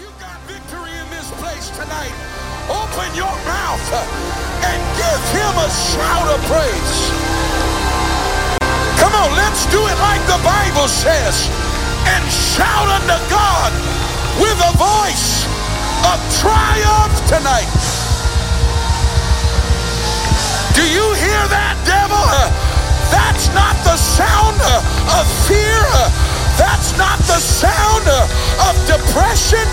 You got victory in this place tonight. Open your mouth and give him a shout of praise. Come on, let's do it like the Bible says and shout unto God with a voice of triumph tonight. Do you hear that, devil? That's not the sound of fear. That's not the sound of depression.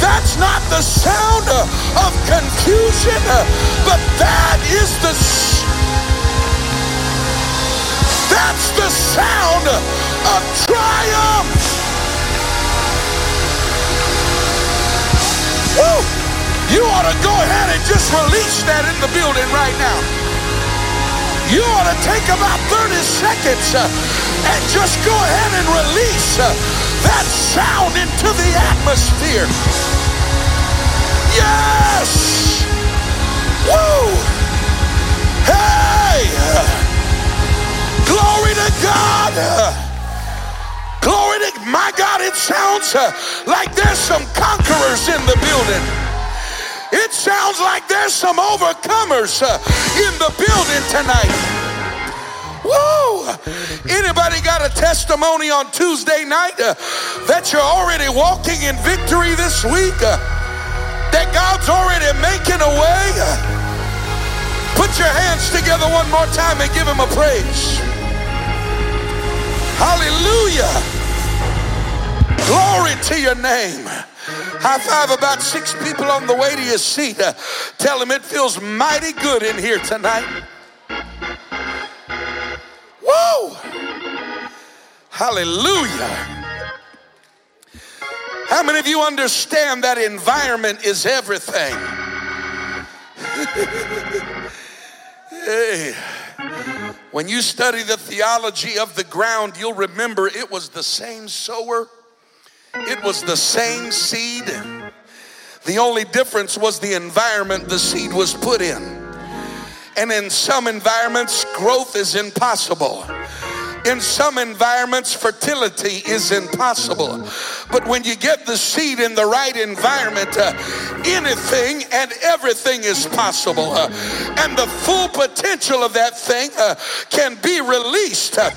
That's not the sound of confusion. But that is the that's the sound of triumph. Woo! You ought to go ahead and just release that in the building right now. You ought to take about 30 seconds uh, and just go ahead and release uh, that sound into the atmosphere. Yes! Woo! Hey! Glory to God! Glory to my God, it sounds like there's some conquerors in the building. It sounds like there's some overcomers in the building tonight. Anybody got a testimony on Tuesday night uh, that you're already walking in victory this week? Uh, that God's already making a way? Uh, put your hands together one more time and give him a praise. Hallelujah. Glory to your name. High five about six people on the way to your seat. Uh, tell them it feels mighty good in here tonight. Whoa! Hallelujah. How many of you understand that environment is everything? hey. When you study the theology of the ground, you'll remember it was the same sower it was the same seed. The only difference was the environment the seed was put in. And in some environments, growth is impossible. In some environments, fertility is impossible. But when you get the seed in the right environment, uh, anything and everything is possible. Uh, and the full potential of that thing uh, can be released. Uh,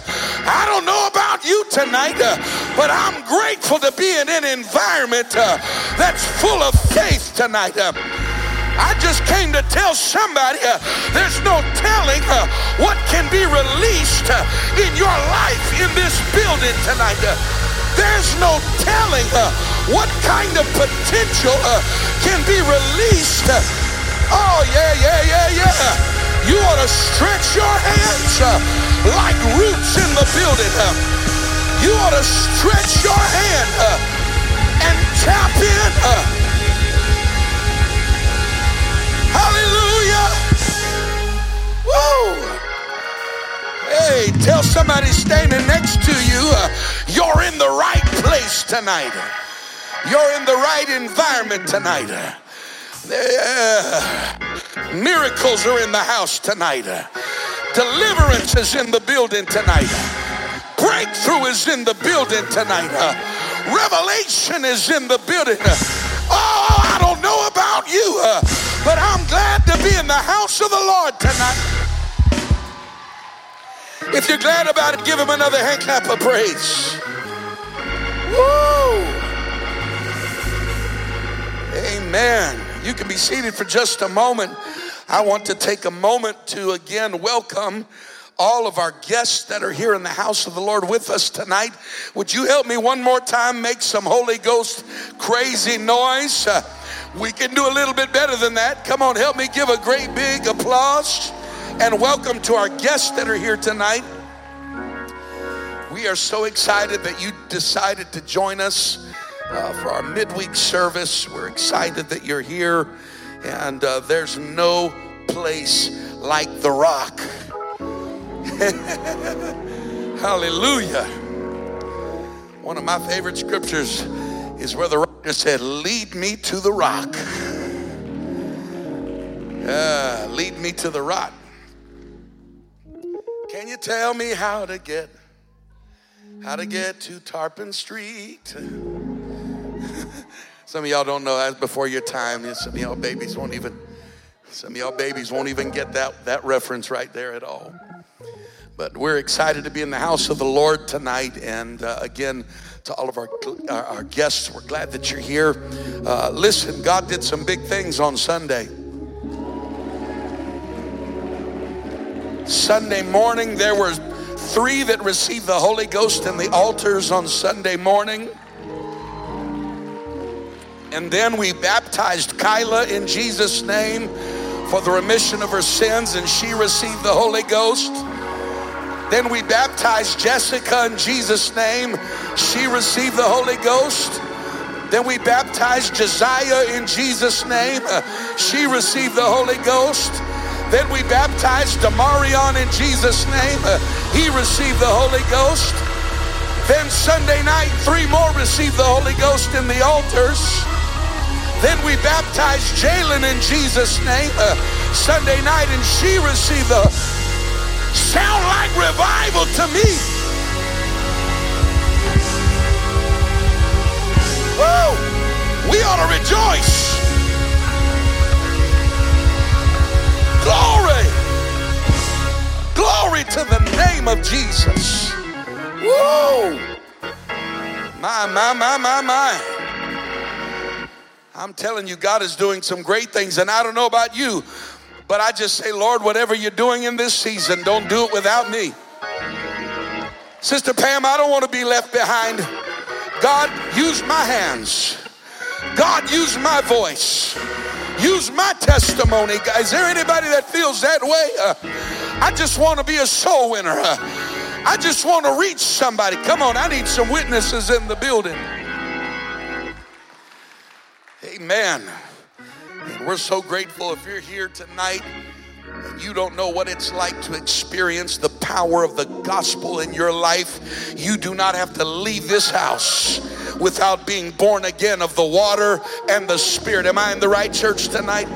I don't know about you tonight, uh, but I'm grateful to be in an environment uh, that's full of faith tonight. I just came to tell somebody uh, there's no telling uh, what can be released uh, in your life in this building tonight. Uh, there's no telling uh, what kind of potential uh, can be released. oh, yeah, yeah, yeah, yeah. You ought to stretch your hands like roots in the building. you ought to stretch your hand and tap in. Hallelujah. Woo. Hey, tell somebody standing next to you, uh, you're in the right place tonight. You're in the right environment tonight. Uh, miracles are in the house tonight. Deliverance is in the building tonight. Breakthrough is in the building tonight. Uh, revelation is in the building. Oh, I don't know about you, uh, but I'm glad to be in the house of the Lord tonight. If you're glad about it, give him another hand clap of praise. Woo! Amen. You can be seated for just a moment. I want to take a moment to again welcome all of our guests that are here in the house of the Lord with us tonight. Would you help me one more time make some Holy Ghost crazy noise? Uh, we can do a little bit better than that. Come on, help me give a great big applause and welcome to our guests that are here tonight. We are so excited that you decided to join us uh, for our midweek service. We're excited that you're here, and uh, there's no place like the rock. Hallelujah. One of my favorite scriptures is where the writer said, Lead me to the rock. Uh, lead me to the rock. Can you tell me how to get how to get to Tarpon Street? Some of y'all don't know that before your time. Some of y'all babies won't even, some of y'all babies won't even get that, that reference right there at all. But we're excited to be in the house of the Lord tonight. And uh, again, to all of our, our, guests, we're glad that you're here. Uh, listen, God did some big things on Sunday. Sunday morning, there were three that received the Holy Ghost in the altars on Sunday morning. And then we baptized Kyla in Jesus' name for the remission of her sins, and she received the Holy Ghost. Then we baptized Jessica in Jesus' name. She received the Holy Ghost. Then we baptized Josiah in Jesus' name. Uh, she received the Holy Ghost. Then we baptized Demarion in Jesus' name. Uh, he received the Holy Ghost. Then Sunday night, three more received the Holy Ghost in the altars. Then we baptized Jalen in Jesus' name uh, Sunday night, and she received the sound like revival to me. Oh, we ought to rejoice. Glory. Glory to the name of Jesus. Whoa. My, my, my, my, my. I'm telling you, God is doing some great things. And I don't know about you, but I just say, Lord, whatever you're doing in this season, don't do it without me. Sister Pam, I don't want to be left behind. God, use my hands. God, use my voice. Use my testimony. Is there anybody that feels that way? Uh, I just want to be a soul winner. Uh, I just want to reach somebody. Come on, I need some witnesses in the building. Amen. We're so grateful if you're here tonight and you don't know what it's like to experience the power of the gospel in your life. You do not have to leave this house without being born again of the water and the spirit. Am I in the right church tonight?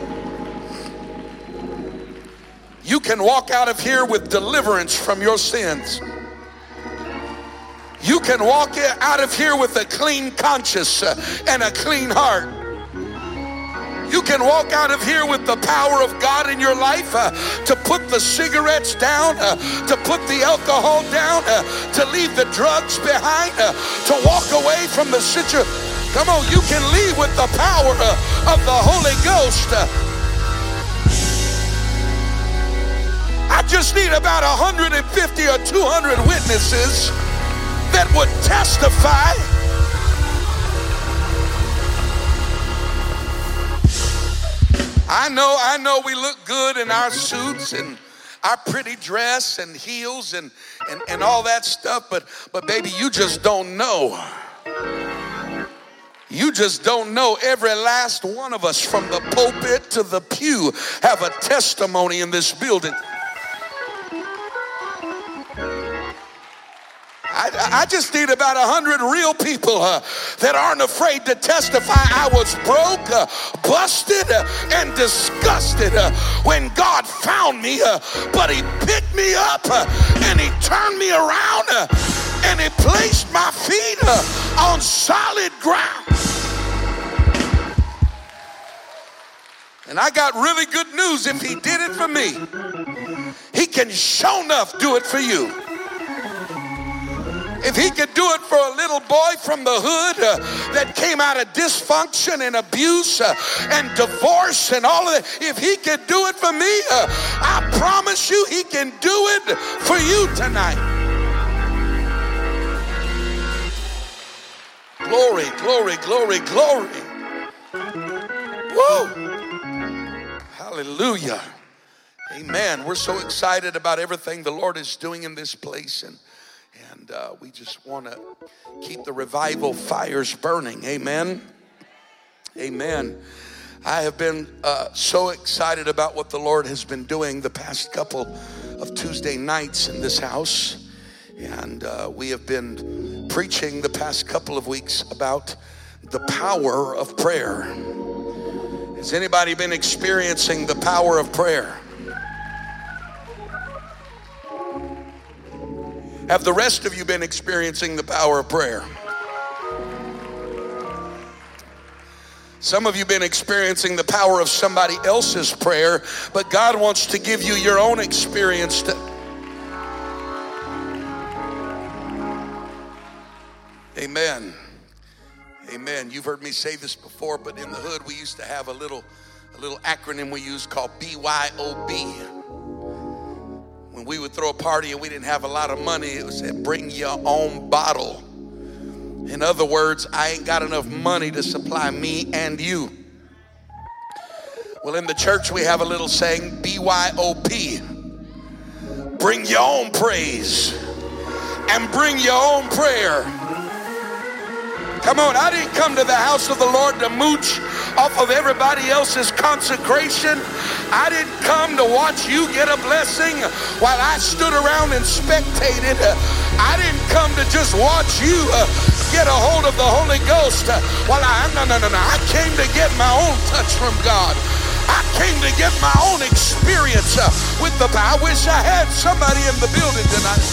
You can walk out of here with deliverance from your sins. You can walk out of here with a clean conscience and a clean heart. You can walk out of here with the power of God in your life uh, to put the cigarettes down, uh, to put the alcohol down, uh, to leave the drugs behind, uh, to walk away from the situation. Come on, you can leave with the power uh, of the Holy Ghost. Uh. I just need about 150 or 200 witnesses that would testify I know, I know we look good in our suits and our pretty dress and heels and, and, and all that stuff, but, but baby, you just don't know. You just don't know. Every last one of us, from the pulpit to the pew, have a testimony in this building. I, I just need about a hundred real people uh, that aren't afraid to testify. I was broke, uh, busted, uh, and disgusted uh, when God found me, uh, but He picked me up uh, and He turned me around and He placed my feet on solid ground. And I got really good news. If he did it for me, he can show enough do it for you. If he could do it for a little boy from the hood uh, that came out of dysfunction and abuse uh, and divorce and all of that, if he could do it for me, uh, I promise you he can do it for you tonight. Glory, glory, glory, glory. Woo! Hallelujah. Amen. We're so excited about everything the Lord is doing in this place. And and uh, we just want to keep the revival fires burning. Amen. Amen. I have been uh, so excited about what the Lord has been doing the past couple of Tuesday nights in this house. And uh, we have been preaching the past couple of weeks about the power of prayer. Has anybody been experiencing the power of prayer? Have the rest of you been experiencing the power of prayer? Some of you have been experiencing the power of somebody else's prayer, but God wants to give you your own experience to. Amen. Amen. You've heard me say this before, but in the hood we used to have a little a little acronym we used called BYOB. We would throw a party and we didn't have a lot of money, it was said bring your own bottle. In other words, I ain't got enough money to supply me and you. Well, in the church, we have a little saying BYOP bring your own praise and bring your own prayer. Come on, I didn't come to the house of the Lord to mooch off of everybody else's consecration. I didn't come to watch you get a blessing while I stood around and spectated. I didn't come to just watch you uh, get a hold of the Holy Ghost while I, no, no, no, no. I came to get my own touch from God. I came to get my own experience uh, with the I wish I had somebody in the building tonight.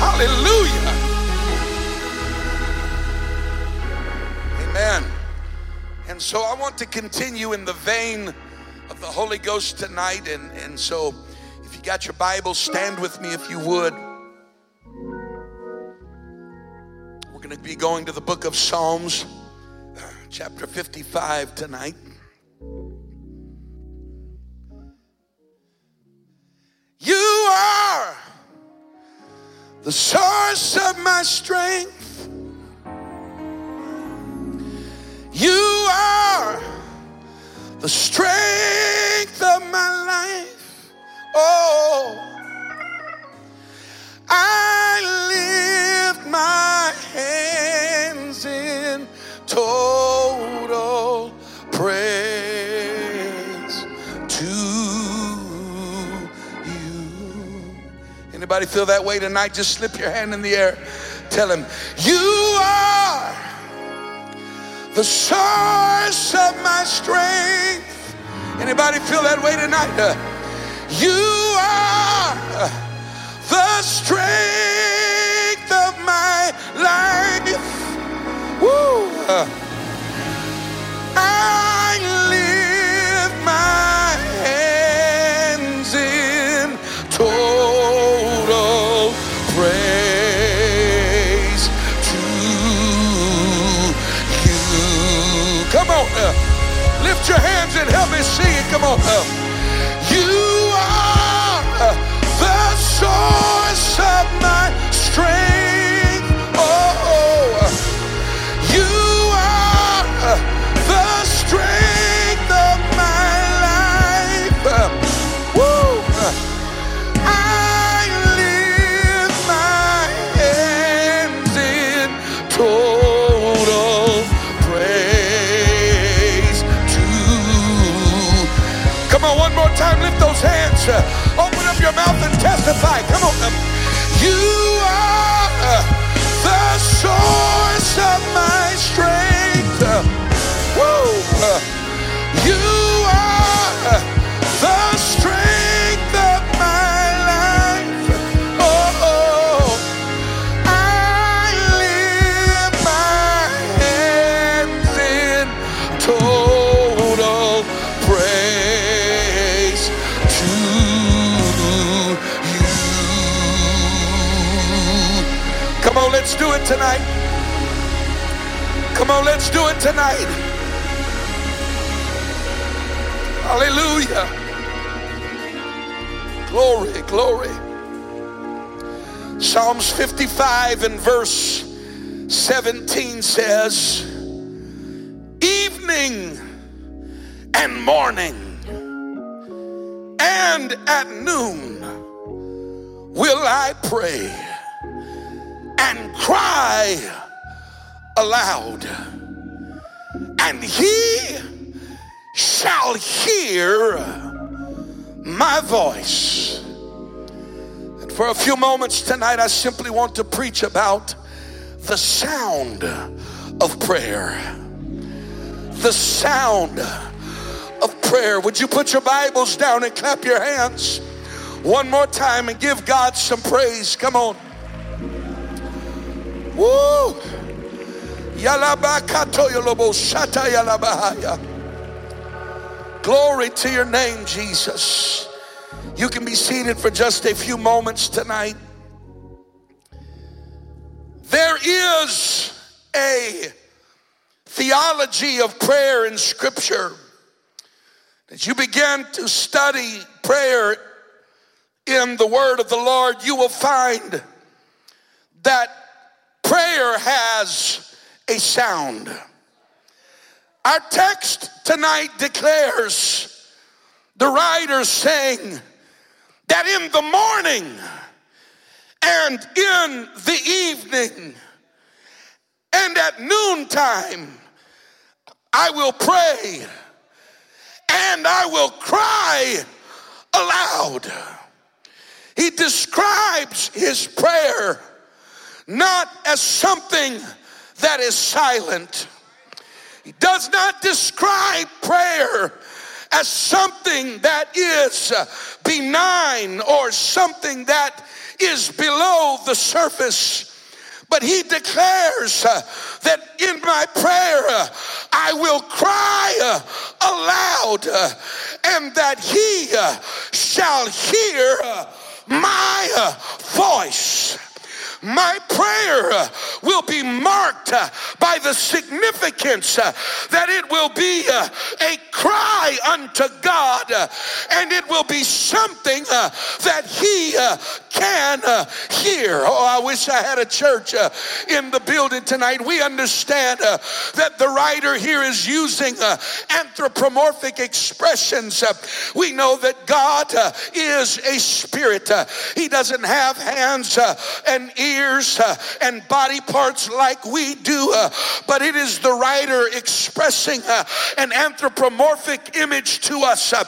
Hallelujah. Amen. And so I want to continue in the vein of the Holy Ghost tonight. And, and so if you got your Bible, stand with me if you would. We're going to be going to the book of Psalms, uh, chapter 55 tonight. You are the source of my strength. You are the strength of my life. Oh, I lift my hands in total praise to you. Anybody feel that way tonight? Just slip your hand in the air. Tell him, You are the source of my strength. Anybody feel that way tonight? Uh, you are the strength Come on. Uh, Open up your mouth and testify. Come on. Tonight. Come on, let's do it tonight. Hallelujah. Glory, glory. Psalms 55 and verse 17 says, Evening and morning and at noon will I pray and cry aloud, and he shall hear my voice. And for a few moments tonight, I simply want to preach about the sound of prayer. The sound of prayer. Would you put your Bibles down and clap your hands one more time and give God some praise? Come on. Woo! Glory to your name, Jesus. You can be seated for just a few moments tonight. There is a theology of prayer in Scripture. As you begin to study prayer in the Word of the Lord, you will find that prayer has a sound. Our text tonight declares the writer saying that in the morning and in the evening and at noontime I will pray and I will cry aloud. He describes his prayer not as something that is silent. He does not describe prayer as something that is benign or something that is below the surface. But he declares uh, that in my prayer uh, I will cry uh, aloud uh, and that he uh, shall hear uh, my voice my prayer will be marked by the significance that it will be a cry unto God and it will be something that He can hear. Oh, I wish I had a church in the building tonight. We understand that the writer here is using anthropomorphic expressions. We know that God is a spirit, He doesn't have hands and ears ears uh, and body parts like we do, uh, but it is the writer expressing uh, an anthropomorphic image to us uh,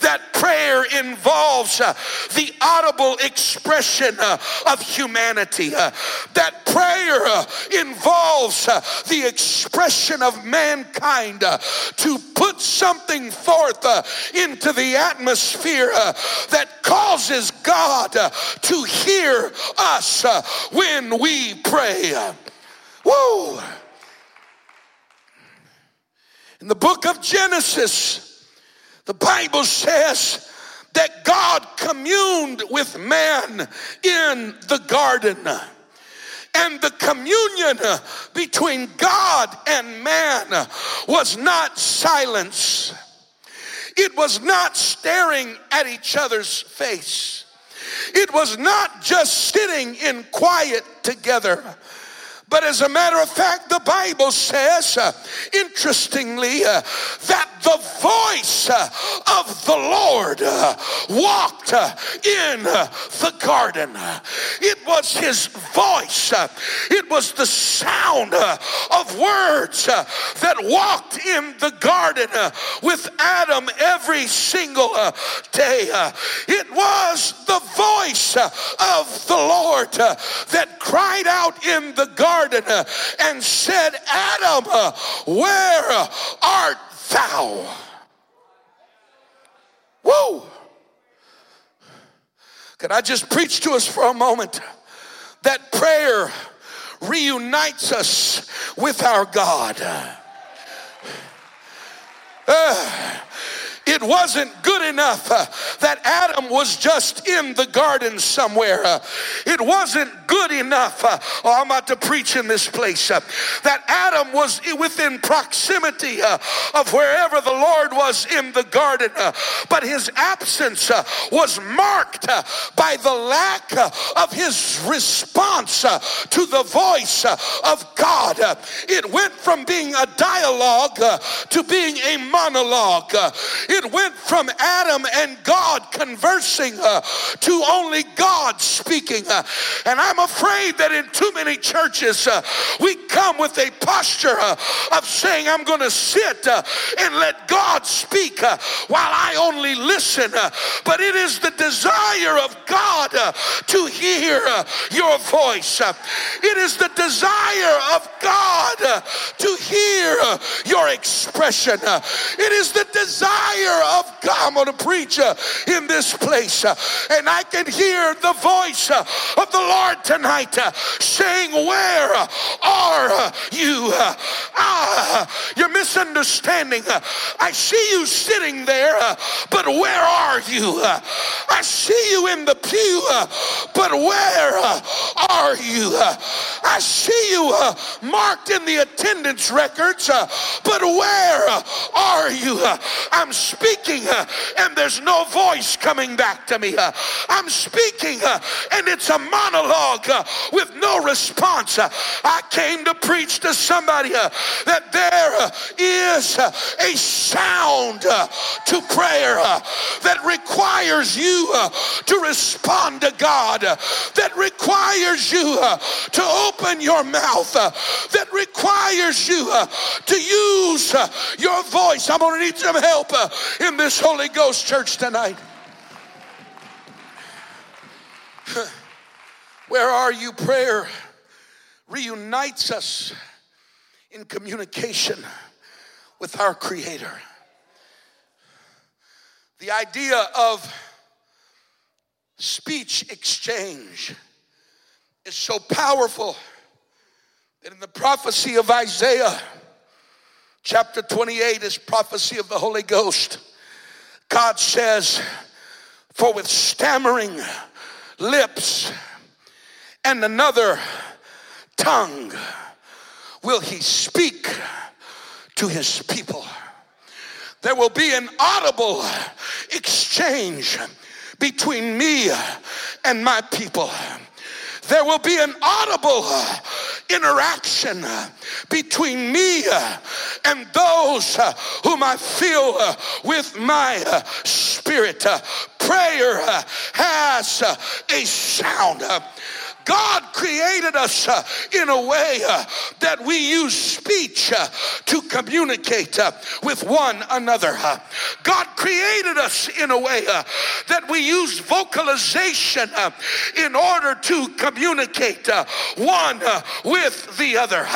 that prayer involves uh, the audible expression uh, of humanity, that prayer involves the expression of mankind to put something forth into the atmosphere that causes God to hear us when we pray. Whoa! In the book of Genesis, the Bible says that God communed with man in the garden. And the communion between God and man was not silence. It was not staring at each other's face. It was not just sitting in quiet together. But as a matter of fact, the Bible says, uh, interestingly, uh, that the voice uh, of the Lord uh, walked uh, in uh, the garden. It was his voice, it was the sound of words that walked in the garden with Adam every single day. It was the voice of the Lord that cried out in the garden and said, Adam, where art thou? Whoa! Can I just preach to us for a moment that prayer reunites us with our God? Uh, it wasn't good enough uh, that Adam was just in the garden somewhere. Uh, it wasn't good enough. Uh, oh, I'm about to preach in this place. Uh, that Adam was within proximity uh, of wherever the Lord was in the garden, uh, but his absence was marked by the lack of his response to the voice of God. it went from being a dialogue to being a monologue. It it went from Adam and God conversing uh, to only God speaking. Uh, and I'm afraid that in too many churches, uh, we come with a posture uh, of saying, I'm going to sit uh, and let God speak uh, while I only listen. but it is the desire of God to hear your voice. it is the desire of God to hear your expression. It is the desire of God. I'm going to preach uh, in this place, uh, and I can hear the voice uh, of the Lord tonight saying, Where are you? Ah, you're misunderstanding. I see you sitting there, but where are you? I see you in the pew, but where are you? I see you marked in the attendance records, but where are you? I'm speaking and there's no voice coming back to me. I'm speaking and it's a monologue with no response. I came to preach to somebody that there is a sound to prayer that requires you to respond to God, that requires you to open your mouth, that requires you to use your voice. I'm going to need some help in this Holy Ghost church tonight. Where are you? Prayer reunites us in communication with our Creator. The idea of speech exchange is so powerful that in the prophecy of Isaiah, chapter 28 is prophecy of the Holy Ghost. God says, For with stammering lips and another tongue will he speak to his people. There will be an audible exchange between me and my people. There will be an audible uh, interaction uh, between me uh, and those whom I feel with my spirit. Prayer has a sound. God created us uh, in a way uh, that we use speech uh, to communicate uh, with one another. Uh. God created us in a way uh, that we use vocalization in order to communicate one with the other.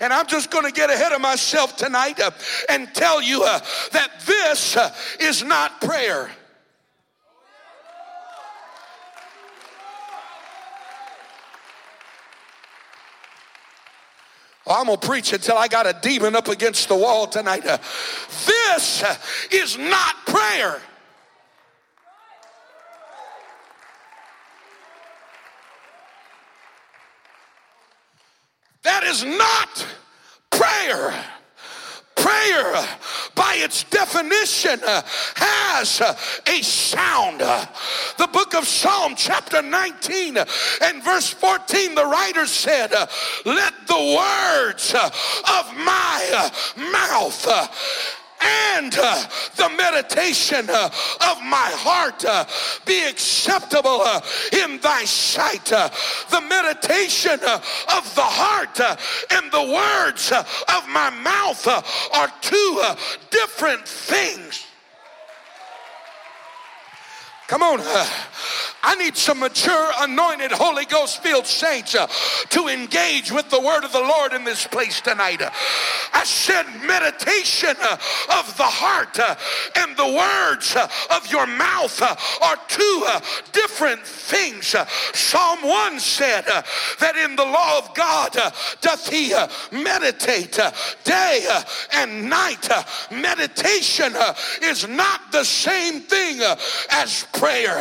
And I'm just going to get ahead of myself tonight and tell you that this is not prayer. I'm going to preach until I got a demon up against the wall tonight. Uh, this is not prayer. That is not prayer prayer by its definition uh, has uh, a sound. Uh, the book of Psalm chapter 19 and verse 14 the writer said, "Let the words of my mouth and uh, the meditation uh, of my heart uh, be acceptable uh, in thy sight. Uh, the meditation uh, of the heart and the words of my mouth are two different things. Come on. I need some mature, anointed, Holy Ghost filled saints uh, to engage with the word of the Lord in this place tonight. I said meditation uh, of the heart uh, and the words uh, of your mouth uh, are two uh, different things. Psalm 1 said that in the law of God doth he meditate day and night. Meditation is not the same thing as prayer.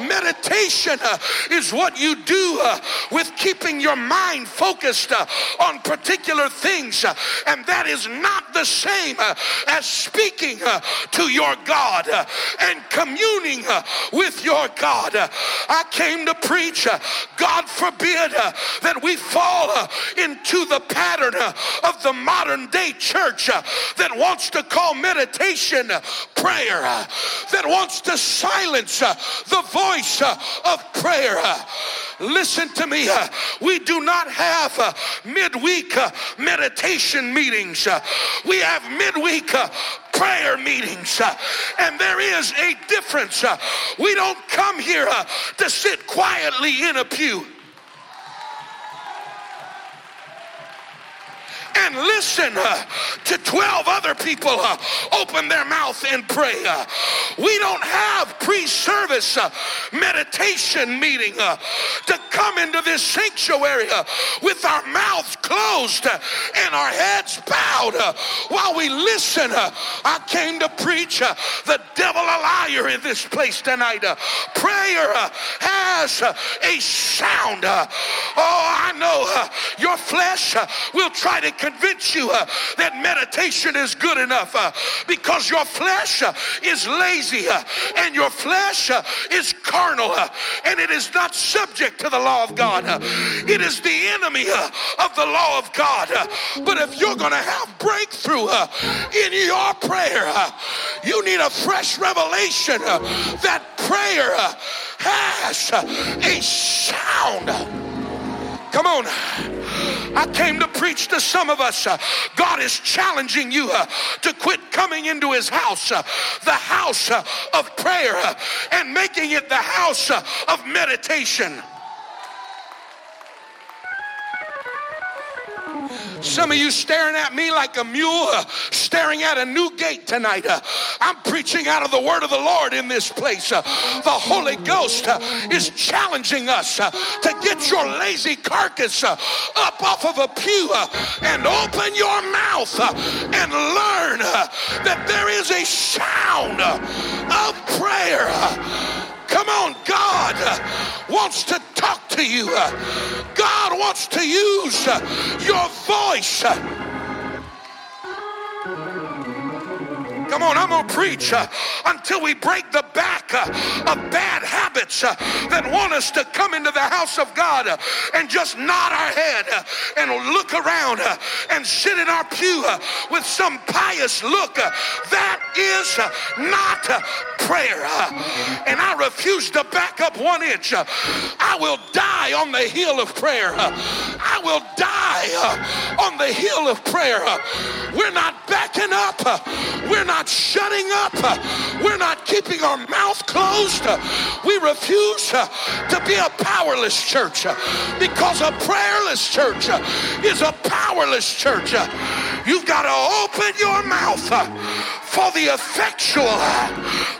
Meditation meditation uh, is what you do uh, with keeping your mind focused uh, on particular things. Uh, and that is not the same uh, as speaking uh, to your God and communing with your God. I came to preach, God forbid that we fall into the pattern of the modern day church that wants to call meditation prayer, that wants to silence the voice of prayer. Listen to me. We do not have uh, midweek uh, meditation meetings. We have midweek uh, prayer meetings. And there is a difference. We don't come here to sit quietly in a pew. and listen uh, to 12 other people uh, open their mouth and pray. Uh, we don't have pre-service uh, meditation meeting uh, to come into this sanctuary uh, with our mouths closed uh, and our heads bowed uh, while we listen. Uh, I came to preach the devil a liar in this place tonight. prayer has a sound. oh, I know your flesh will try to convince you that meditation is good enough because your flesh is lazy Uh, and your flesh uh, is carnal uh, and it is not subject to the law of God. It is the enemy of the law of God. But if you're going to have breakthrough in your prayer, you need a fresh revelation that prayer has a sound. Come on. I came to preach to some of us. God is challenging you uh, to quit coming into his house, uh, the house uh, of prayer, and making it the house of meditation. Some of you staring at me like a mule, staring at a new gate tonight. I'm preaching out of the word of the Lord in this place. The Holy Ghost is challenging us to get your lazy carcass up off of a pew and open your mouth and learn that there is a sound of prayer. Come on, God wants to talk to you. God wants to use your voice. Come on, I'm going to preach uh, until we break the back uh, of bad habits uh, that want us to come into the house of God uh, and just nod our head uh, and look around uh, and sit in our pew with some pious look. that is not prayer. and I refuse to back up one inch. I will die on the hill of prayer. I will die Uh, on the hill of prayer. we're not backing up. we're not shutting up. We're not keeping our mouth closed. We refuse uh, to be a powerless church uh, because a prayerless church is a powerless church. You've got to open your mouth for the effectual,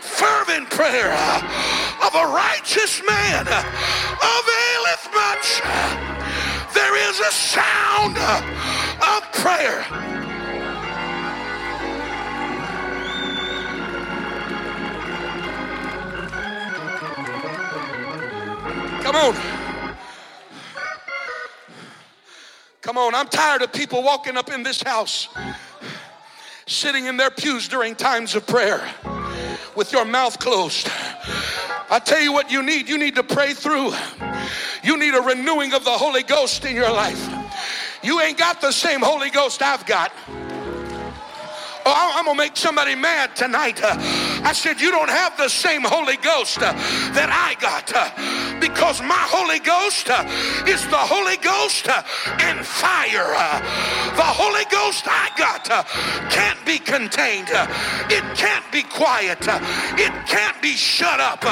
fervent prayer of a righteous man availeth much. There is a sound of prayer. Come on. Come on. I'm tired of people walking up in this house, sitting in their pews during times of prayer with your mouth closed. I tell you what you need. You need to pray through. You need a renewing of the Holy Ghost in your life. You ain't got the same Holy Ghost I've got. Oh, I'm to make somebody mad tonight. Uh, I said, You don't have the same Holy Ghost uh, that I got uh, because my Holy Ghost uh, is the Holy Ghost uh, and fire. Uh, the Holy Ghost I got can't be contained, it can't be quiet, it can't be shut up.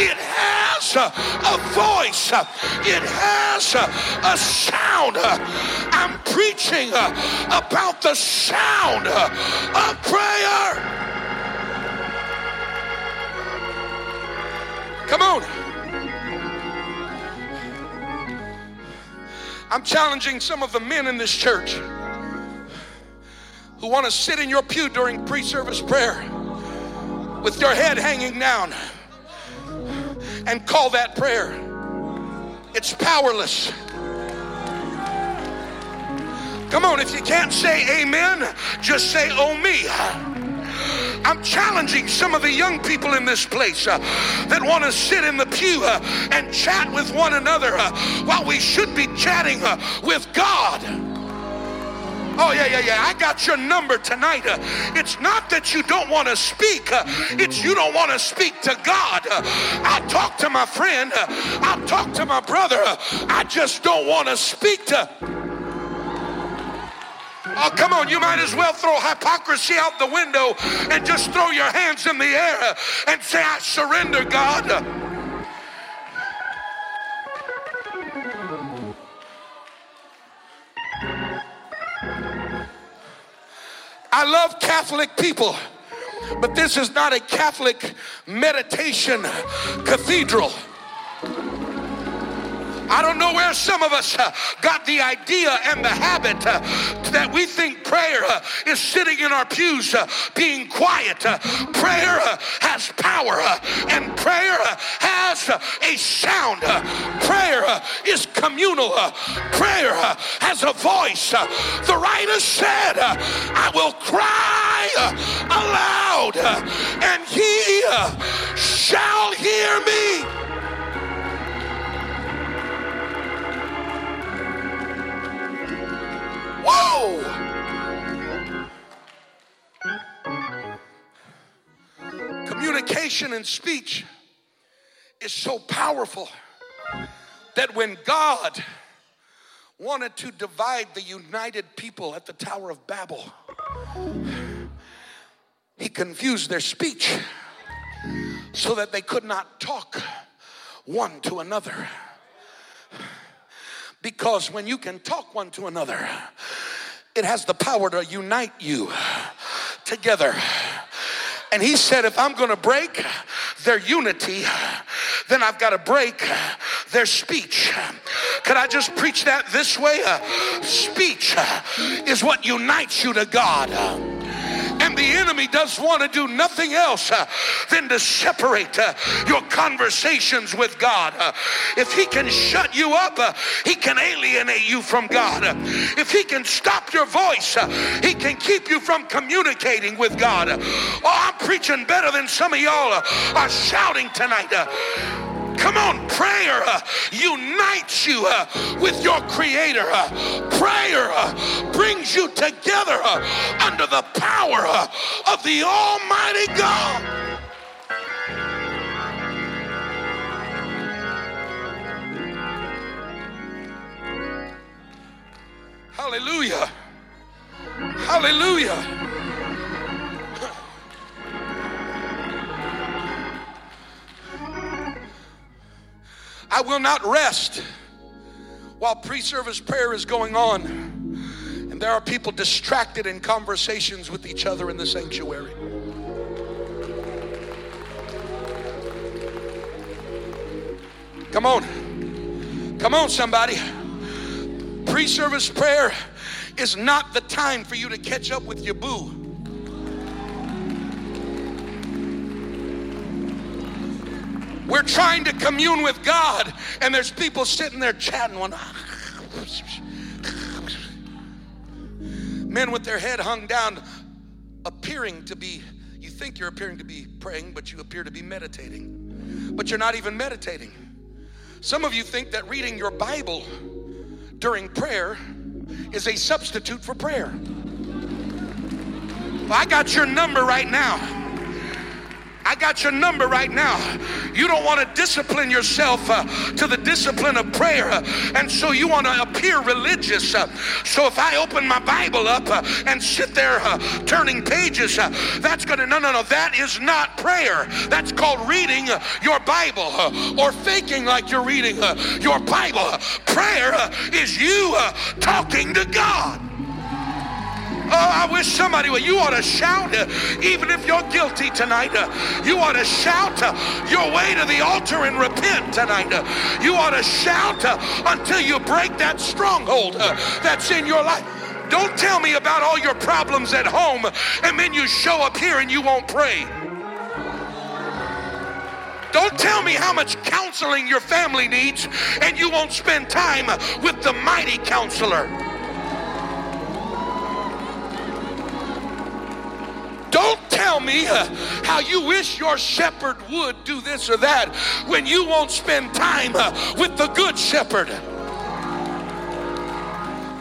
it has a voice, it has a sound. I'm preaching about the sound of prayer. Come on. I'm challenging some of the men in this church who want to sit in your pew during pre service prayer with your head hanging down and call that prayer. It's powerless. Come on, if you can't say amen, just say oh me. I'm challenging some of the young people in this place uh, that want to sit in the pew uh, and chat with one another uh, while we should be chatting uh, with God. Oh, yeah, yeah, yeah. I got your number tonight. Uh, it's not that you don't want to speak, uh, it's you don't want to speak to God. Uh, I'll talk to my friend, uh, I'll talk to my brother. Uh, I just don't want to speak to. Oh, come on, you might as well throw hypocrisy out the window and just throw your hands in the air and say, I surrender, God. I love Catholic people, but this is not a Catholic meditation cathedral. I don't know where some of us uh, got the idea and the habit uh, that we think prayer uh, is sitting in our pews uh, being quiet. Uh, prayer uh, has power and prayer has a sound. prayer is communal. prayer has a voice. the writer said, I will cry aloud and he shall hear me. Whoa! Communication and speech is so powerful that when God wanted to divide the united people at the Tower of Babel, he confused their speech so that they could not talk one to another. Because when you can talk one to another, it has the power to unite you together. And he said, if I'm gonna break their unity, then I've gotta break their speech. Could I just preach that this way? Uh, speech is what unites you to God. The enemy does want to do nothing else uh, than to separate uh, your conversations with God. Uh, if he can shut you up, uh, he can alienate you from God. Uh, if he can stop your voice, uh, he can keep you from communicating with God. oh, I'm preaching better than some of y'all are shouting tonight. Come on, prayer uh, unites you uh, with your Creator. Uh, prayer uh, brings you together uh, under the power uh, of the Almighty God. Hallelujah. Hallelujah. I will not rest while pre service prayer is going on. And there are people distracted in conversations with each other in the sanctuary. Come on. Come on, somebody. Pre service prayer is not the time for you to catch up with your boo. We're trying to commune with God, and there's people sitting there chatting one. Men with their head hung down, appearing to be, you think you're appearing to be praying, but you appear to be meditating. But you're not even meditating. Some of you think that reading your Bible during prayer is a substitute for prayer. Well, I got your number right now. I got your number right now. You don't want to discipline yourself uh, to the discipline of prayer, uh, and so you want to appear religious. Uh, so if I open my Bible up uh, and sit there uh, turning pages, uh, that's going to, no, no, no, that is not prayer. That's called reading your Bible or faking like you're reading your Bible. Prayer is you talking to God. Oh, I wish somebody would. You ought to shout, uh, even if you're guilty tonight. Uh, you ought to shout uh, your way to the altar and repent tonight. You ought to shout until you break that stronghold that's in your life. Don't tell me about all your problems at home and then you show up here and you won't pray. Don't tell me how much counseling your family needs and you won't spend time with the mighty counselor. Don't tell me uh, how you wish your shepherd would do this or that when you won't spend time uh, with the good shepherd.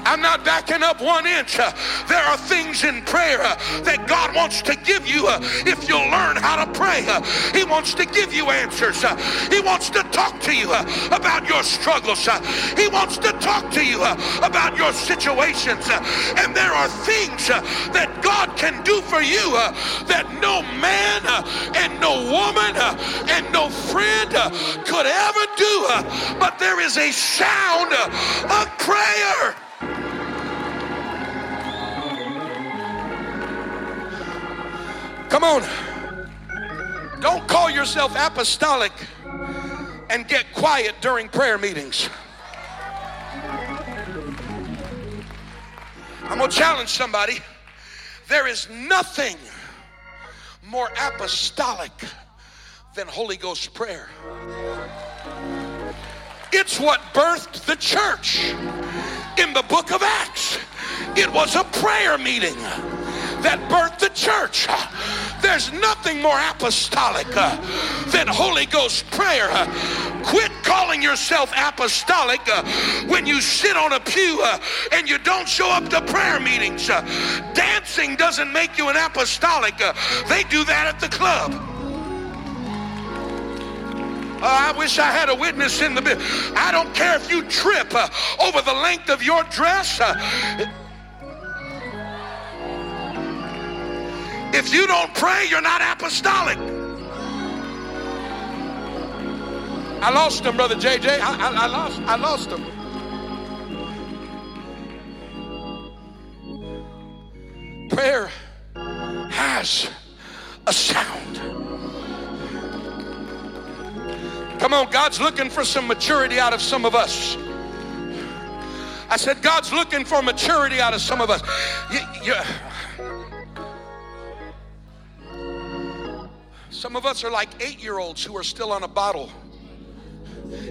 I'm not backing up one inch. Uh, there are things in prayer uh, that God wants to give you uh, if you'll learn how to pray. Uh, he wants to give you answers. Uh, he wants to talk to you uh, about your struggles. he wants to talk to you about your situations. and there are things that God can do for you that no man and no woman and no friend could ever do. but there is a sound of prayer. Come on. Don't call yourself apostolic and get quiet during prayer meetings. I'm going to challenge somebody. There is nothing more apostolic than Holy Ghost prayer. It's what birthed the church in the book of Acts. It was a prayer meeting that birthed the church. There's nothing more apostolic uh, than Holy Ghost prayer. Quit calling yourself apostolic uh, when you sit on a pew uh, and you don't show up to prayer meetings. Dancing doesn't make you an apostolic. They do that at the club. Uh, I wish I had a witness in the. I don't care if you trip uh, over the length of your dress. Uh, if you don't pray, you're not apostolic. I lost him, brother JJ. I, I, I lost. I lost him. Prayer has a sound. Come on, God's looking for some maturity out of some of us. I said, God's looking for maturity out of some of us. You, you, some of us are like eight year olds who are still on a bottle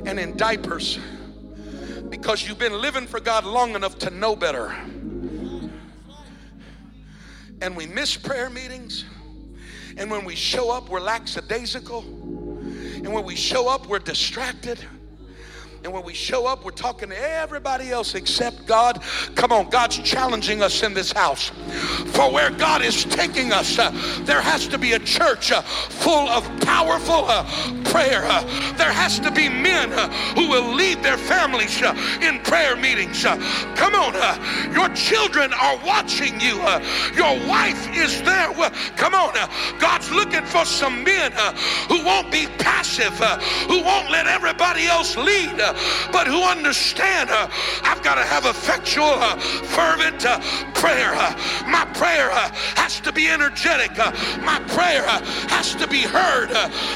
and in diapers because you've been living for God long enough to know better. And we miss prayer meetings. And when we show up, we're lackadaisical. And when we show up, we're distracted. And when we show up, we're talking to everybody else except God. Come on, God's challenging us in this house. For where God is taking us, uh, there has to be a church uh, full of powerful uh, prayer. Uh, there has to be men uh, who will lead their families uh, in prayer meetings. come on, your children are watching you. your wife is there. come on, God's looking for some men who won't be passive, who won't let everybody else lead but who understand uh, I've got to have effectual, uh, fervent uh, prayer. Uh, my prayer uh, has to be energetic. Uh, my prayer has to be heard.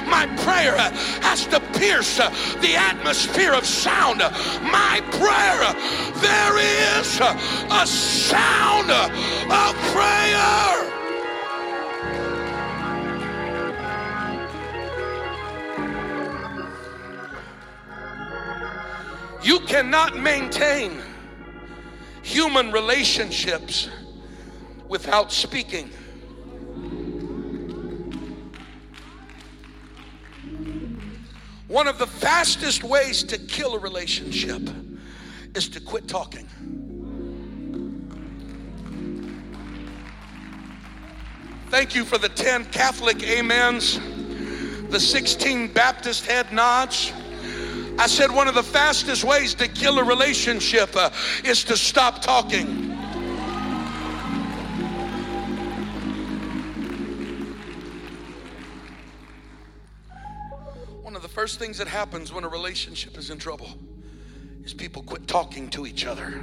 my prayer has to pierce the atmosphere of sound. my prayer, there is a sound of prayer. You cannot maintain human relationships without speaking. One of the fastest ways to kill a relationship is to quit talking. Thank you for the 10 Catholic amens, the 16 Baptist head nods. I said one of the fastest ways to kill a relationship uh, is to stop talking. One of the first things that happens when a relationship is in trouble is people quit talking to each other.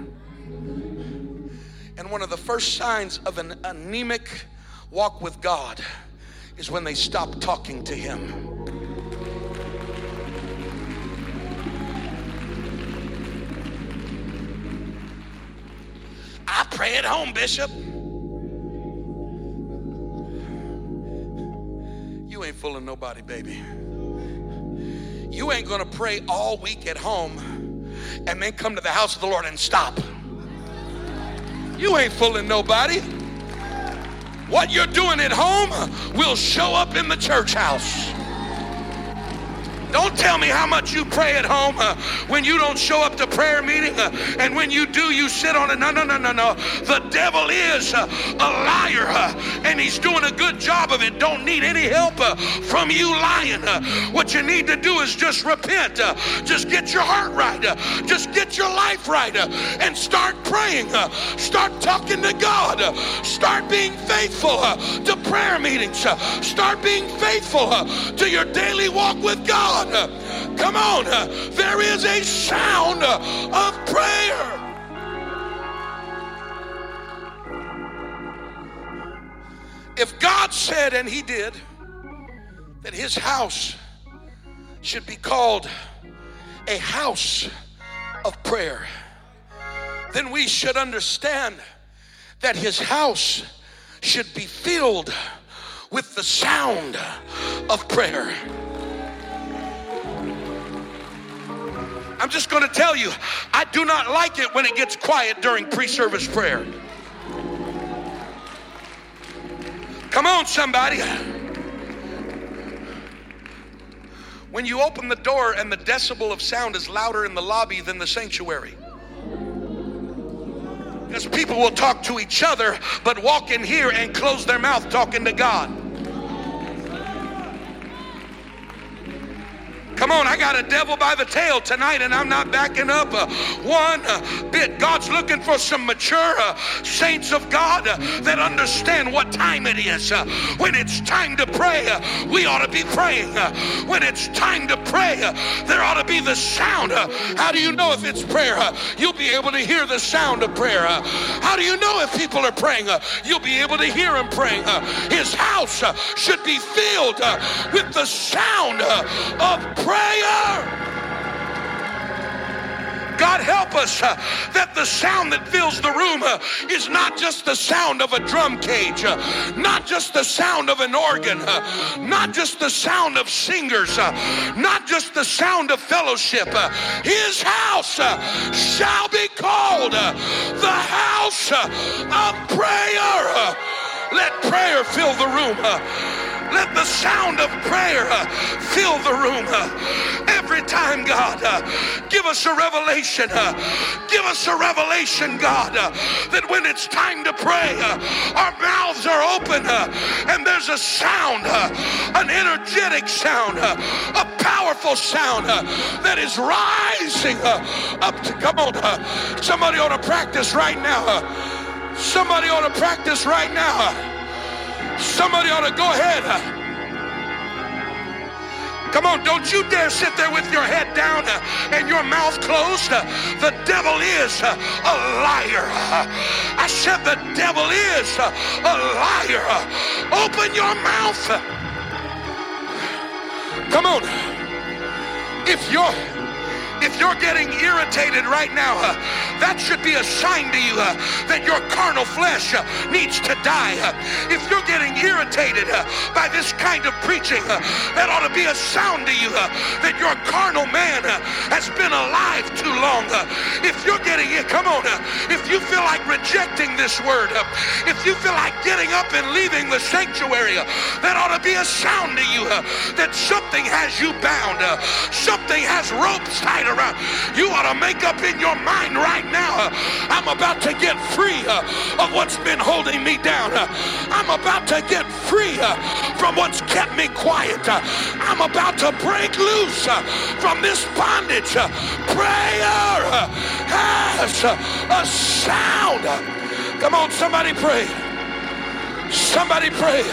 And one of the first signs of an anemic walk with God is when they stop talking to Him. I pray at home, Bishop. You ain't fooling nobody, baby. You ain't gonna pray all week at home and then come to the house of the Lord and stop. You ain't fooling nobody. What you're doing at home will show up in the church house. Don't tell me how much you pray at home uh, when you don't show up to prayer meeting, uh, and when you do, you sit on it. No, no, no, no, no. The devil is uh, a liar, uh, and he's doing a good job of it. Don't need any help uh, from you lying. Uh, what you need to do is just repent. just get your heart right. just get your life right, and start praying. start talking to God. start being faithful to prayer meetings. start being faithful to your daily walk with God. God. Come on. There is a sound of prayer. If God said, and He did, that His house should be called a house of prayer, then we should understand that His house should be filled with the sound of prayer. I'm just going to tell you, I do not like it when it gets quiet during pre service prayer. Come on, somebody. When you open the door and the decibel of sound is louder in the lobby than the sanctuary. Because people will talk to each other, but walk in here and close their mouth talking to God. Come on, I got a devil by the tail tonight, and I'm not backing up uh, one uh, bit. God's looking for some mature uh, saints of God uh, that understand what time it is. Uh, when it's time to pray, uh, we ought to be praying. when it's time to pray, there ought to be the sound. how do you know if it's prayer? you'll be able to hear the sound of prayer. how do you know if people are praying? you'll be able to hear them praying. his house should be filled with the sound of prayer prayer. God help us uh, that the sound that fills the room uh, is not just the sound of a drum cage, uh, not just the sound of an organ, uh, not just the sound of singers, uh, not just the sound of fellowship. Uh, his house shall be called the house of prayer. let prayer fill the room. Let the sound of prayer uh, fill the room. Uh, every time, God, uh, give us a revelation. Uh, give us a revelation, God, uh, that when it's time to pray, uh, our mouths are open and there's a sound, an energetic sound, a powerful sound that is rising up to come on. somebody ought to practice right now. Somebody ought to practice right now. Somebody ought to go ahead. Come on, don't you dare sit there with your head down and your mouth closed. The devil is a liar. I said the devil is a liar. Open your mouth. Come on. If you're if you're getting irritated right now, uh, that should be a sign to you uh, that your carnal flesh uh, needs to die. If you're getting irritated by this kind of preaching, that ought to be a sound to you that your carnal man has been alive too long. if you're getting it, come on. if you feel like rejecting this word, if you feel like getting up and leaving the sanctuary, that ought to be a sound to you that something has you bound, something has ropes tied around. You ought to make up in your mind right now. Uh, I'm about to get free uh, of what's been holding me down. Uh, I'm about to get free uh, from what's kept me quiet. Uh. I'm about to break loose uh, from this bondage. Prayer has a sound. Come on, somebody pray. Somebody pray.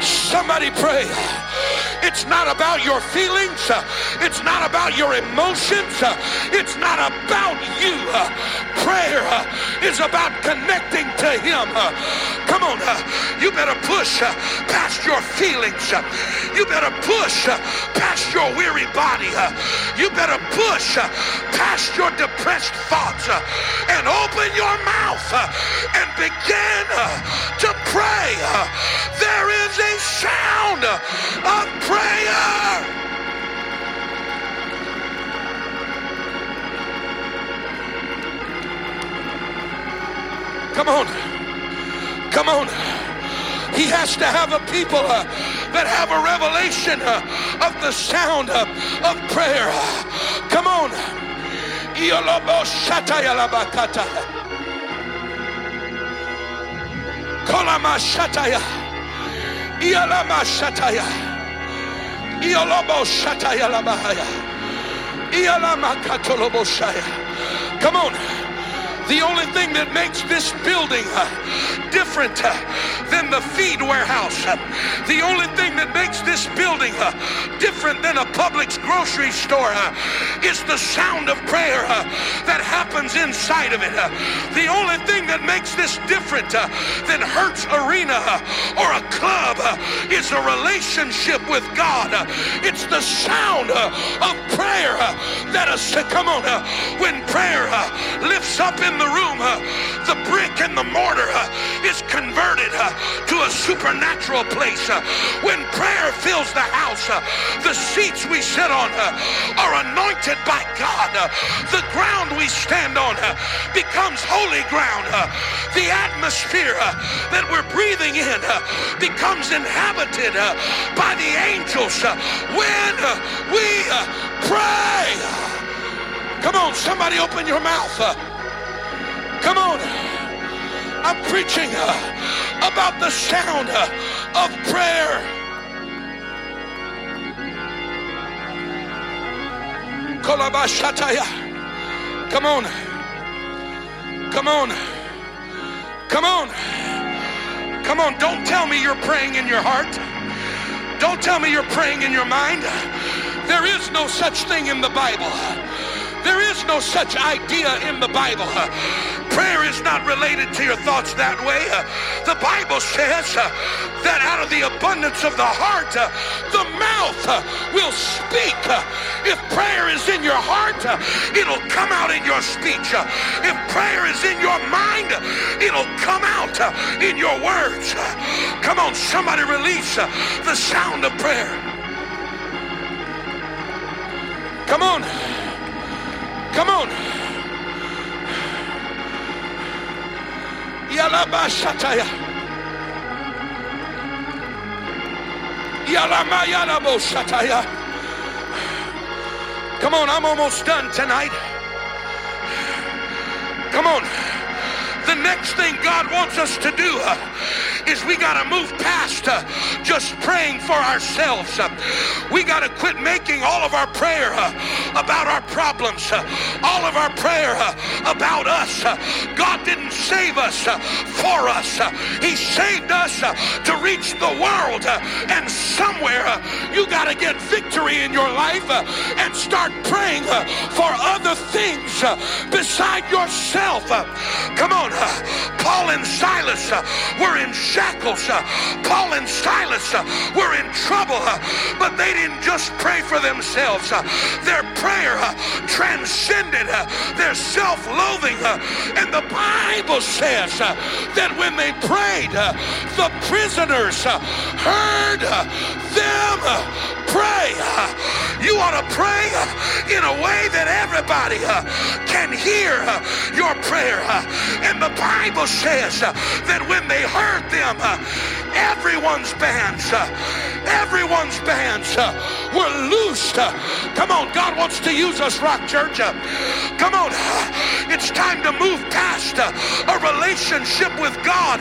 Somebody pray. It's not about your feelings. It's not about your emotions. It's not about you. Prayer is about connecting to Him. Come on, you better push past your feelings. You better push past your weary body. You better push past your depressed thoughts and open your mouth and begin to pray. There is a sound of prayer. Come on. Come on. He has to have a people uh, that have a revelation uh, of the sound uh, of prayer. Come on. Kolama shataya. Ialama shataya. Come on. The only thing that makes this building uh, different uh, than the feed warehouse, uh, the only thing that makes this building uh, different than a Publix grocery store uh, is the sound of prayer uh, that happens inside of it. The only thing that makes this different than Hertz Arena or a club is a relationship with God. It's the sound of prayer that is, come on, when prayer lifts up in the room, uh, the brick and the mortar uh, is converted uh, to a supernatural place. Uh, when prayer fills the house, uh, the seats we sit on uh, are anointed by God. the ground we stand on becomes holy ground. the atmosphere that we're breathing in becomes inhabited by the angels when we pray. Come on, somebody open your mouth. Come on. I'm preaching uh, about the sound uh, of prayer. Come on. Come on. Come on. Come on. Don't tell me you're praying in your heart. Don't tell me you're praying in your mind. There is no such thing in the Bible. There is no such idea in the Bible. Prayer is not related to your thoughts that way. The Bible says that out of the abundance of the heart, the mouth will speak. If prayer is in your heart, it'll come out in your speech. If prayer is in your mind, it'll come out in your words. Come on, somebody release the sound of prayer. Come on. Come on. Yalabashataya. Yalamayalaboshataya. Come on, I'm almost done tonight. Come on. The next thing God wants us to do uh, is we got to move past uh, just praying for ourselves. Uh, we got to quit making all of our prayer uh, about our problems, uh, all of our prayer uh, about us. God didn't save us for us. He saved us to reach the world. and somewhere you got to get victory in your life and start praying for other things beside yourself. come on. Paul and Silas uh, were in shackles. Uh, Paul and Silas uh, were in trouble, but they didn't just pray for themselves. Their prayer transcended their self-loathing. And the Bible says uh, that when they prayed, uh, the prisoners uh, heard them pray. You ought to pray in a way that everybody can hear your prayer. And the Bible says that when they heard them, everyone's bands, everyone's bands uh, were loosed. Uh, come on, God wants to use us, Rock Church. Uh, come on, it's time to move past a relationship with God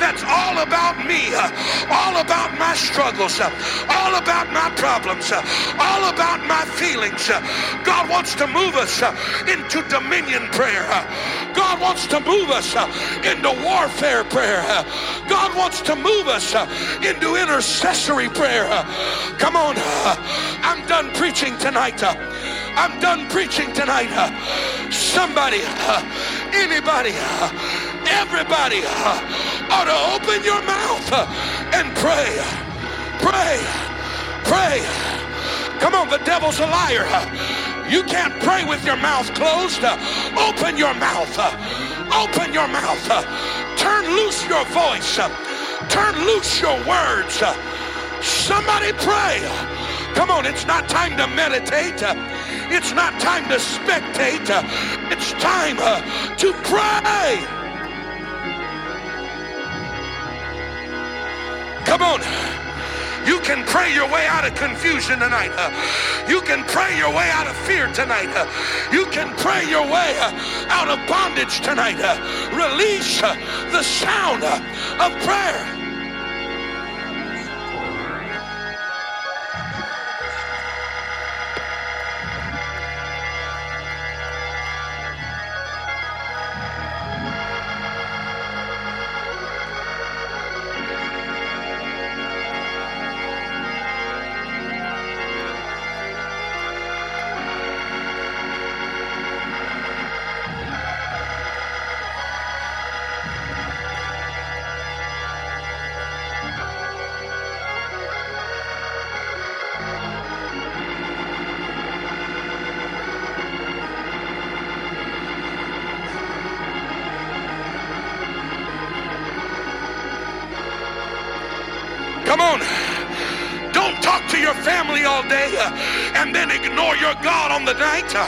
that's all about me, all about my struggles, all about my problems, all about my feelings. God wants to move us into dominion prayer. God wants to move us into warfare prayer. God wants to move us into intercessory prayer. Come on, I'm done preaching tonight. I'm done preaching tonight. Somebody, anybody, everybody ought to open your mouth and pray. Pray. Pray. Come on, the devil's a liar. You can't pray with your mouth closed. Open your mouth. Open your mouth. Turn loose your voice. Turn loose your words. Somebody pray. Come on, it's not time to meditate. It's not time to spectate. It's time uh, to pray. Come on. You can pray your way out of confusion tonight. You can pray your way out of fear tonight. You can pray your way uh, out of bondage tonight. Release uh, the sound of prayer. Family all day uh, and then ignore your God on the night. Uh,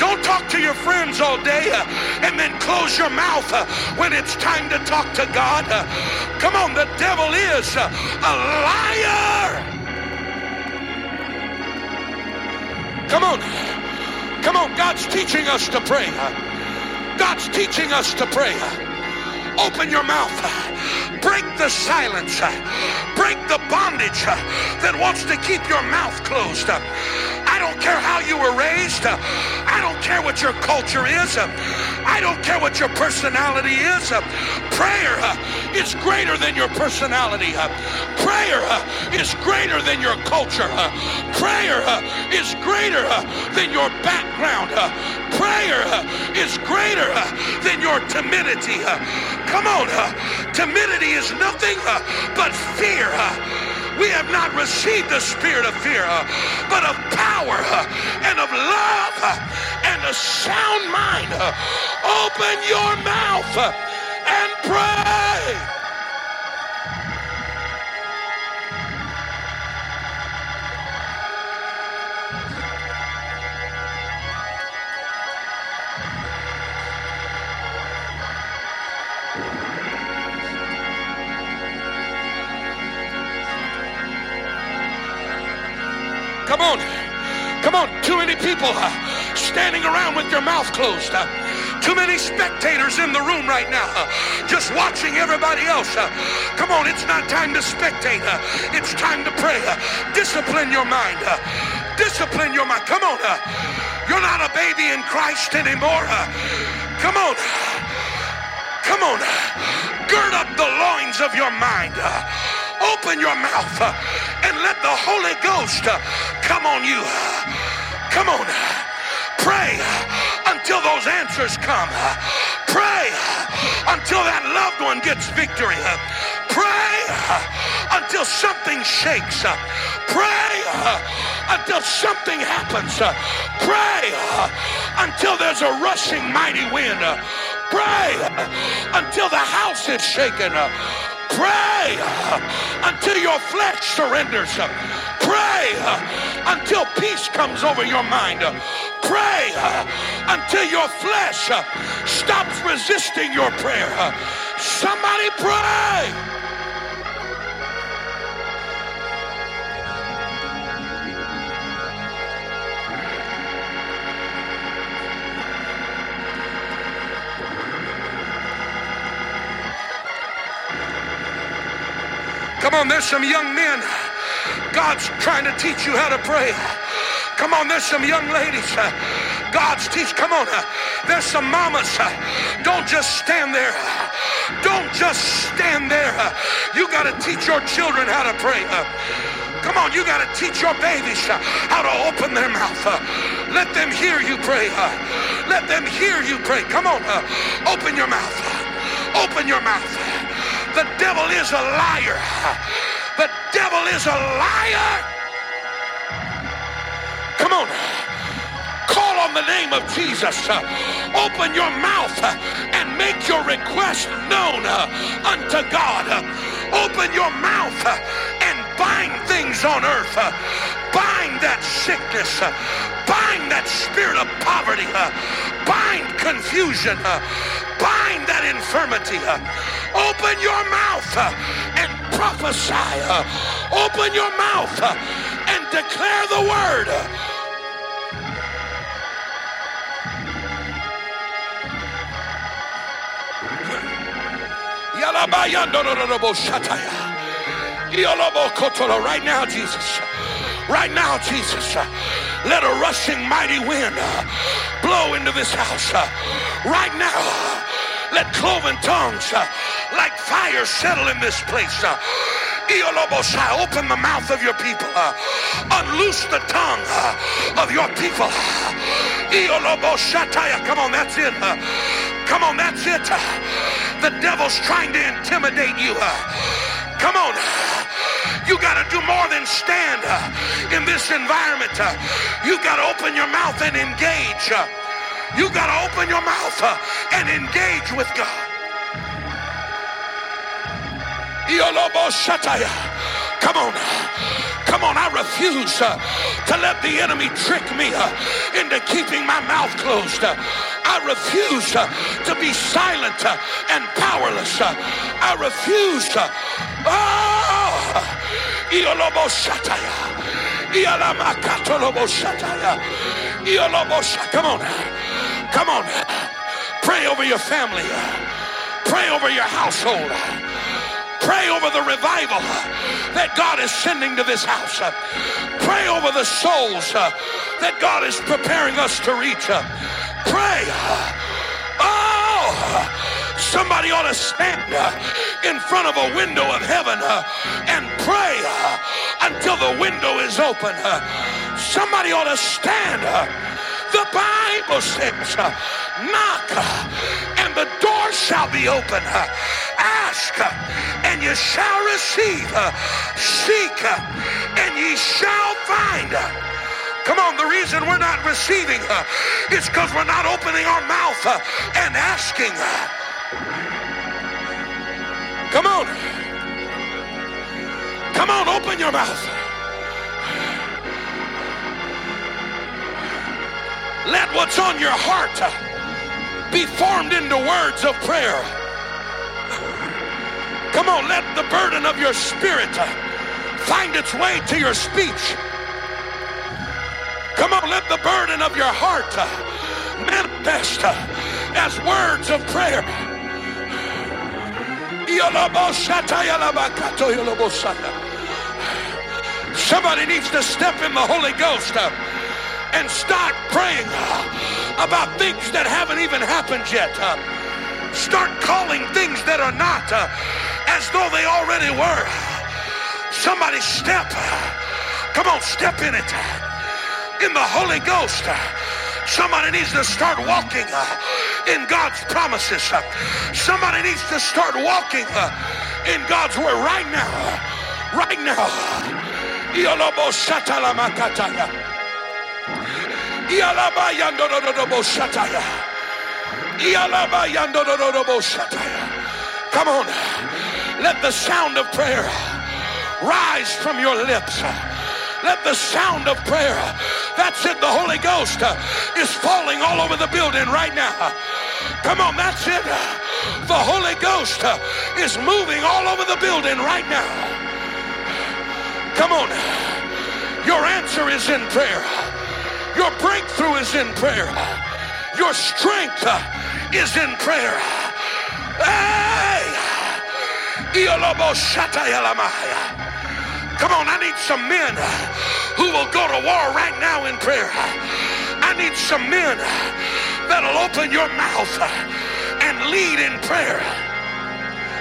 don't talk to your friends all day uh, and then close your mouth uh, when it's time to talk to God. Uh, come on, the devil is uh, a liar. Come on. Come on, God's teaching us to pray. God's teaching us to pray. Open your mouth. Break the silence. Break the bondage uh, that wants to keep your mouth closed. Uh, I don't care how you were raised. Uh, I don't care what your culture is. I don't care what your personality is. Prayer is greater than your personality. Prayer is greater than your culture. Prayer is greater than your background. Prayer is greater than your timidity. Come on. Timidity is nothing but fear. We have not received the spirit of fear, but of power and of love and a sound mind. Open your mouth and pray. Come on. Come on. Too many people uh, standing around with their mouth closed. Uh, too many spectators in the room right now, uh, just watching everybody else. Uh, come on, it's not time to spectate. Uh, it's time to pray. Uh, discipline your mind. discipline your mind. Come on. you're not a baby in Christ anymore. come on. Come on. Gird up the loins of your mind. Open your mouth and let the Holy Ghost come on you. Come on. Pray until those answers come. Pray until that loved one gets victory. Pray until something shakes. Pray until something happens. Pray until there's a rushing mighty wind. Pray until the house is shaken. Pray until your flesh surrenders. Pray uh, until peace comes over your mind. Uh, pray uh, until your flesh stops resisting your prayer. Somebody pray. Come on, there's some young men. God's trying to teach you how to pray. Come on, there's some young ladies. God's teach. Come on, there's some mamas. Don't just stand there. Don't just stand there. You got to teach your children how to pray. Come on, you got to teach your babies how to open their mouth. Let them hear you pray. Let them hear you pray. Come on, open your mouth. Open your mouth. The devil is a liar. The devil is a liar. Come on. Call on the name of Jesus. Open your mouth and make your request known uh, unto God. Open your mouth and bind things on earth. Bind that sickness. Bind that spirit of poverty. Bind confusion. Bind that infirmity. Open your mouth and prophesy. Uh, open your mouth uh, and declare the word. Right now, Jesus. Right now, Jesus. Let a rushing mighty wind uh, blow into this house. Right now. Let cloven tongues uh, like fire settle in this place. Uh, open the mouth of your people. Uh, unloose the tongue uh, of your people. Come on, that's it. Uh, come on, that's it. Uh, the devil's trying to intimidate you. Uh, come on. You got to do more than stand uh, in this environment. Uh, you got to open your mouth and engage. Uh, you got to open your mouth uh, and engage with God. Come on. Come on, I refuse uh, to let the enemy trick me uh, into keeping my mouth closed. Uh, I refuse uh, to be silent uh, and powerless. Uh, I refuse to. Oh! Come on. Come on. Pray over your family. Pray over your household. Pray over the revival that God is sending to this house. Pray over the souls that God is preparing us to reach. Pray. Oh, somebody ought to stand in front of a window of heaven and pray until the window is open. Somebody ought to stand. The Bible says, uh, knock uh, and the door shall be open uh, ask and you shall receive. Seek and ye shall find. Come on, the reason we're not receiving is because we're not opening our mouth and asking. Come on. Come on, open your mouth. Let what's on your heart be formed into words of prayer. Come on, let the burden of your spirit find its way to your speech. Come on, let the burden of your heart manifest as words of prayer. Somebody needs to step in the Holy Ghost and start praying uh, about things that haven't even happened yet. Uh, start calling things that are not uh, as though they already were. Somebody step. Come on, step in it. In the Holy Ghost. Somebody needs to start walking in God's promises. Somebody needs to start walking in God's word right now. Right now. Come on. Let the sound of prayer rise from your lips. Let the sound of prayer that's in the Holy Ghost uh, is falling all over the building right now. Come on, that's it. The Holy Ghost uh, is moving all over the building right now. Come on. Your answer is in prayer. Your breakthrough is in prayer. Your strength uh, is in prayer. Hey! Come on, I need some men uh, who will go to war right now in prayer. I need some men uh, that'll open your mouth and lead in prayer.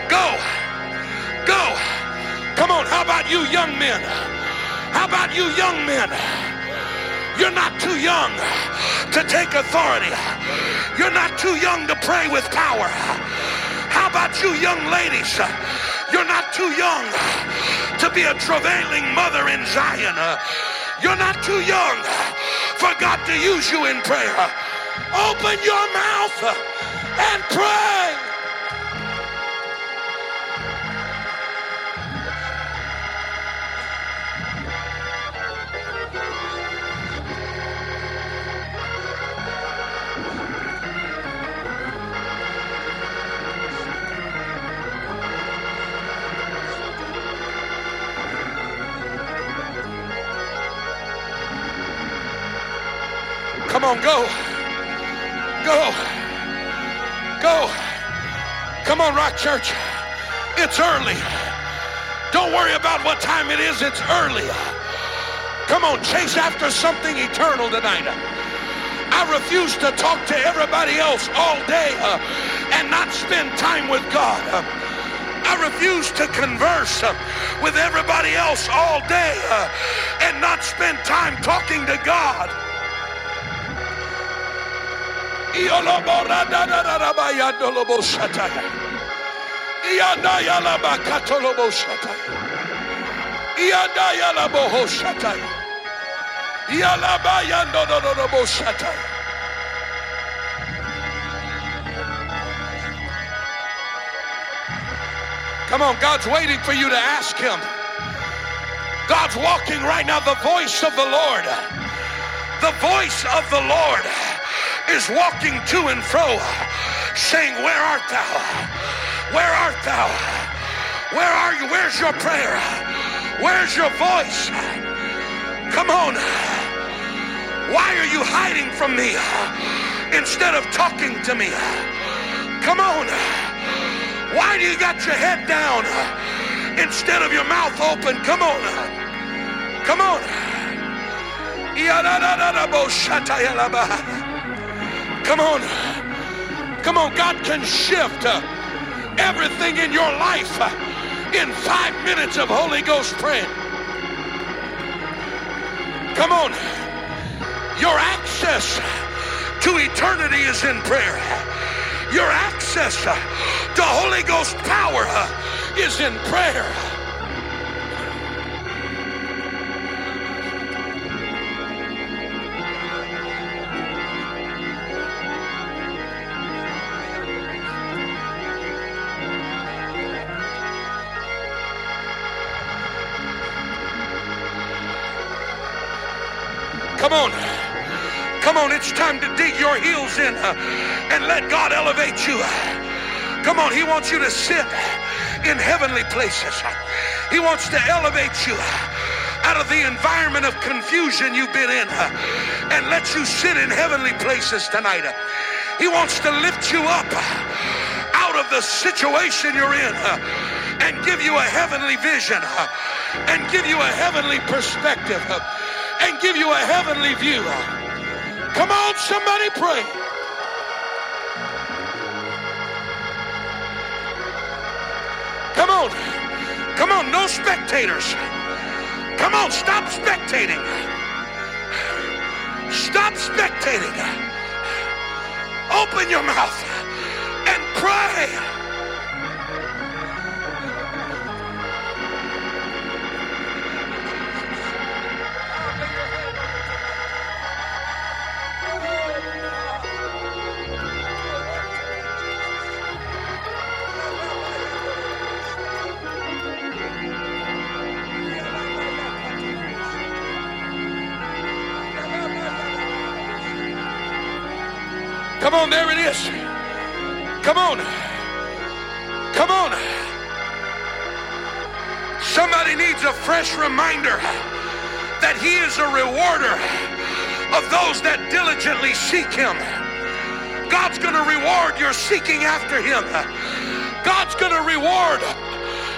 Go. Go. Come on, how about you young men? How about you young men? You're not too young to take authority. You're not too young to pray with power. How about you young ladies? You're not too young to be a travailing mother in Zion. You're not too young for God to use you in prayer. Open your mouth and pray. On, go. Go. Go. Come on, Rock Church. It's early. Don't worry about what time it is. It's early. Come on, chase after something eternal tonight. I refuse to talk to everybody else all day uh, and not spend time with God. Uh, I refuse to converse uh, with everybody else all day uh, and not spend time talking to God. Come on, God's waiting for you to ask Him. God's walking right now. The voice of the Lord, the voice of the Lord is walking to and fro, saying, Where art thou? Where art thou? Where are you? Where's your prayer? Where's your voice? Come on. Why are you hiding from me instead of talking to me? Come on. Why do you got your head down instead of your mouth open? Come on. Come on. Come on. Come on. God can shift uh, everything in your life uh, in five minutes of Holy Ghost praying. Come on. Your access to eternity is in prayer. Your access to Holy Ghost power uh, is in prayer. Come on. Come on, it's time to dig your heels in uh, and let God elevate you. Come on, He wants you to sit in heavenly places. He wants to elevate you out of the environment of confusion you've been in uh, and let you sit in heavenly places tonight. He wants to lift you up out of the situation you're in uh, and give you a heavenly vision and give you a heavenly perspective and give you a heavenly view. Come on, somebody pray. Come on. Come on, no spectators. Come on, stop spectating. Stop spectating. Open your mouth and pray. Come on, there it is. Come on. Come on. Somebody needs a fresh reminder that He is a rewarder of those that diligently seek Him. God's going to reward your seeking after Him. God's going to reward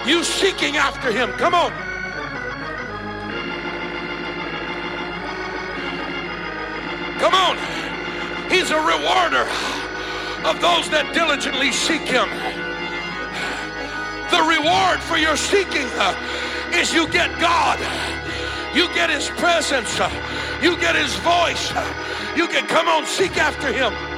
you seeking after Him. Come on. Come on. He's a rewarder of those that diligently seek him. The reward for your seeking uh, is you get God. You get his presence. Uh, you get his voice. Uh, you can come on, seek after him.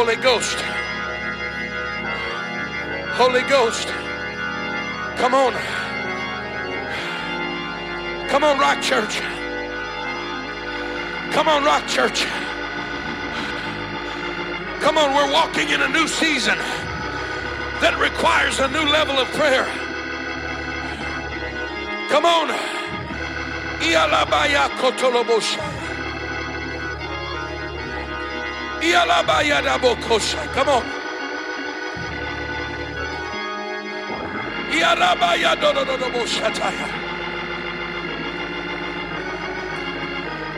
Holy Ghost. Holy Ghost. Come on. Come on, Rock Church. Come on, Rock Church. Come on, we're walking in a new season that requires a new level of prayer. Come on. Come on.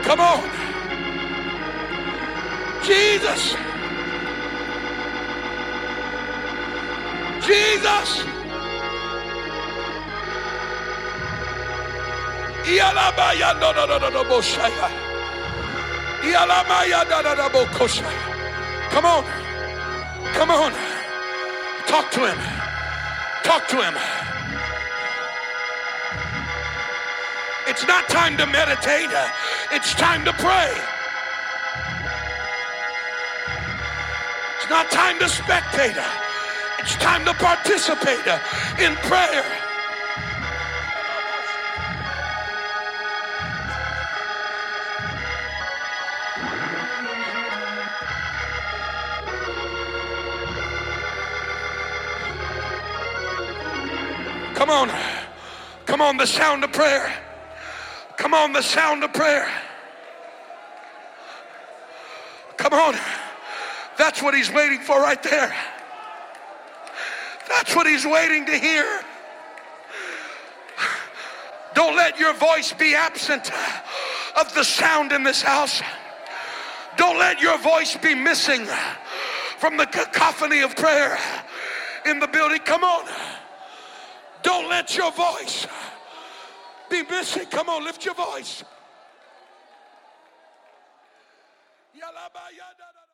Come on. Jesus. Jesus. Iyalabaya no no no no no. Come on. Come on. Talk to him. Talk to him. It's not time to meditate. It's time to pray. It's not time to spectate. It's time to participate in prayer. Come on. Come on, the sound of prayer. Come on, the sound of prayer. Come on. That's what he's waiting for right there. That's what he's waiting to hear. Don't let your voice be absent of the sound in this house. Don't let your voice be missing from the cacophony of prayer in the building. Come on. Don't let your voice be missing. Come on, lift your voice.